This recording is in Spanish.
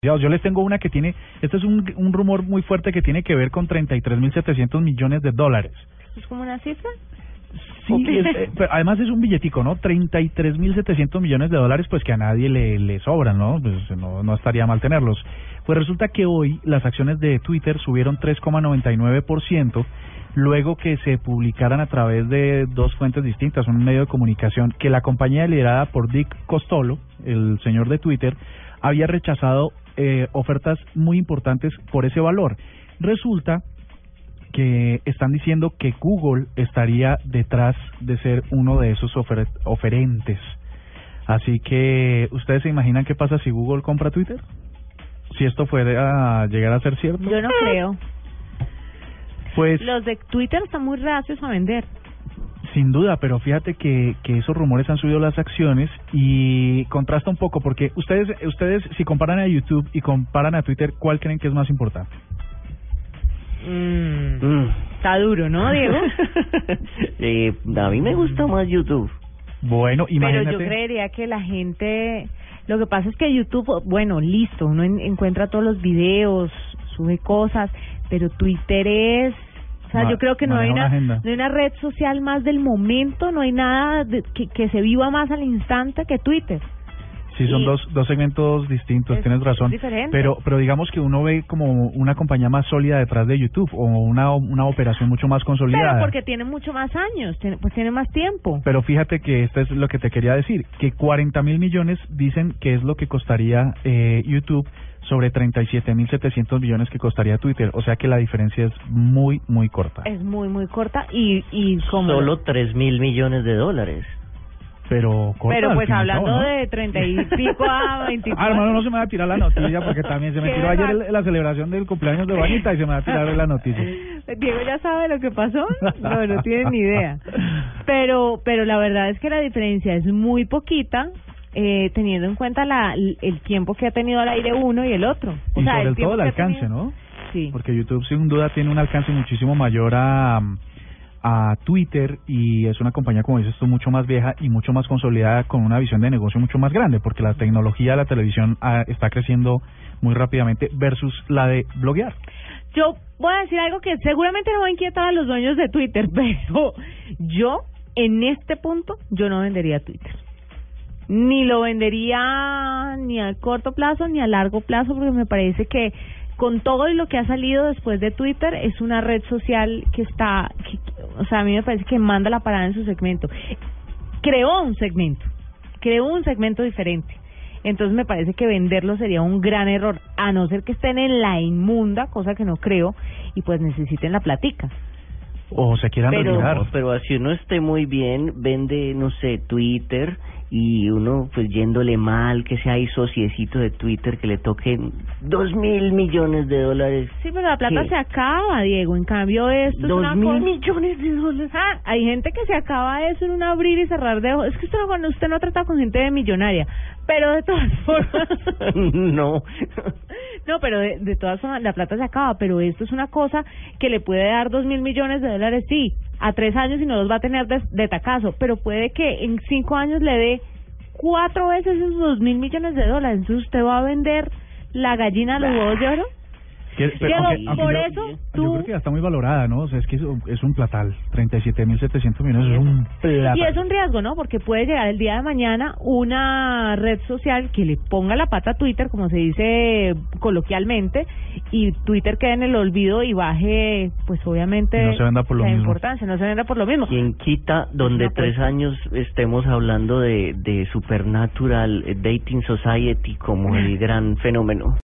Yo les tengo una que tiene, este es un, un rumor muy fuerte que tiene que ver con 33.700 millones de dólares. ¿Es como una cifra? Sí, es, eh, pero además es un billetico, ¿no? 33.700 millones de dólares, pues que a nadie le, le sobran, ¿no? Pues no, no estaría mal tenerlos. Pues resulta que hoy las acciones de Twitter subieron 3,99%, luego que se publicaran a través de dos fuentes distintas, un medio de comunicación, que la compañía liderada por Dick Costolo, el señor de Twitter, había rechazado eh, ofertas muy importantes por ese valor. Resulta que están diciendo que Google estaría detrás de ser uno de esos ofer oferentes. Así que, ¿ustedes se imaginan qué pasa si Google compra Twitter? Si esto fuera a llegar a ser cierto. Yo no creo. Pues Los de Twitter están muy reacios a vender. Sin duda, pero fíjate que, que esos rumores han subido las acciones y contrasta un poco porque ustedes ustedes si comparan a YouTube y comparan a Twitter, ¿cuál creen que es más importante? Mm, Mm. Está duro, ¿no, Diego? eh, a mí me gusta más YouTube. Bueno, Pero imagínate. yo creería que la gente... Lo que pasa es que YouTube, bueno, listo, uno en- encuentra todos los videos, sube cosas, pero Twitter es... O sea, Ma- yo creo que no hay, una, una agenda. no hay una red social más del momento, no hay nada de- que, que se viva más al instante que Twitter. Sí, son dos, dos segmentos distintos, Es- tienes razón. Pero, pero digamos que uno ve como una compañía más sólida detrás de YouTube o una, una operación mucho más consolidada. Pero porque tiene mucho más años, tiene, pues tiene más tiempo. Pero fíjate que esto es lo que te quería decir, que 40 mil millones dicen que es lo que costaría eh, YouTube sobre 37 mil 700 millones que costaría Twitter. O sea que la diferencia es muy, muy corta. Es muy, muy corta y, y como... Solo 3 mil millones de dólares. Pero corta. Pero pues hablando cabo, ¿no? de treinta y pico a veinticuatro. Ah, hermano, no se me va a tirar la noticia porque también se me tiró ayer el- la celebración del cumpleaños de Juanita y se me va a tirar la noticia. Diego ya sabe lo que pasó. No, no tiene ni idea. Pero, pero la verdad es que la diferencia es muy poquita, eh, teniendo en cuenta la, el tiempo que ha tenido al aire uno y el otro. O y sea, sobre el todo el alcance, tenido- ¿no? Sí. Porque YouTube sin duda tiene un alcance muchísimo mayor a, a Twitter y es una compañía, como dices tú, mucho más vieja y mucho más consolidada con una visión de negocio mucho más grande, porque la tecnología de la televisión ah, está creciendo muy rápidamente versus la de bloguear. Yo voy a decir algo que seguramente no va a inquietar a los dueños de Twitter, pero yo, en este punto, yo no vendería Twitter. Ni lo vendería ni a corto plazo ni a largo plazo, porque me parece que con todo lo que ha salido después de Twitter, es una red social que está, que- o sea, a mí me parece que manda la parada en su segmento. Creó un segmento, creó un segmento diferente. Entonces me parece que venderlo sería un gran error, a no ser que estén en la inmunda, cosa que no creo, y pues necesiten la platica. O se quieran Pero, retirar. pero así uno esté muy bien, vende, no sé, Twitter y uno pues yéndole mal, que sea ahí sociecito de Twitter, que le toquen dos mil millones de dólares. Sí, pero la plata ¿Qué? se acaba, Diego. En cambio, esto es Dos una mil cosa... millones de dólares. Ah, hay gente que se acaba eso en un abrir y cerrar de ojos. Es que usted no, cuando usted no ha tratado con gente de millonaria. Pero de todas formas... no. No, pero de, de todas formas la plata se acaba, pero esto es una cosa que le puede dar dos mil millones de dólares, sí, a tres años y no los va a tener de, de tacazo, pero puede que en cinco años le dé cuatro veces esos dos mil millones de dólares. Entonces usted va a vender la gallina a los huevos de oro. Que- pero Diego, aunque- aunque por yo- eso Yo tú... creo que ya está muy valorada, ¿no? O sea, es que es, un- es un platal. 37.700 millones es un platal. Y es un riesgo, ¿no? Porque puede llegar el día de mañana una red social que le ponga la pata a Twitter, como se dice coloquialmente, y Twitter quede en el olvido y baje, pues obviamente, Y no se venda por lo la mismo. importancia, no se venda por lo mismo. Quien quita donde una tres años estemos hablando de, de Supernatural eh, Dating Society como el gran fenómeno.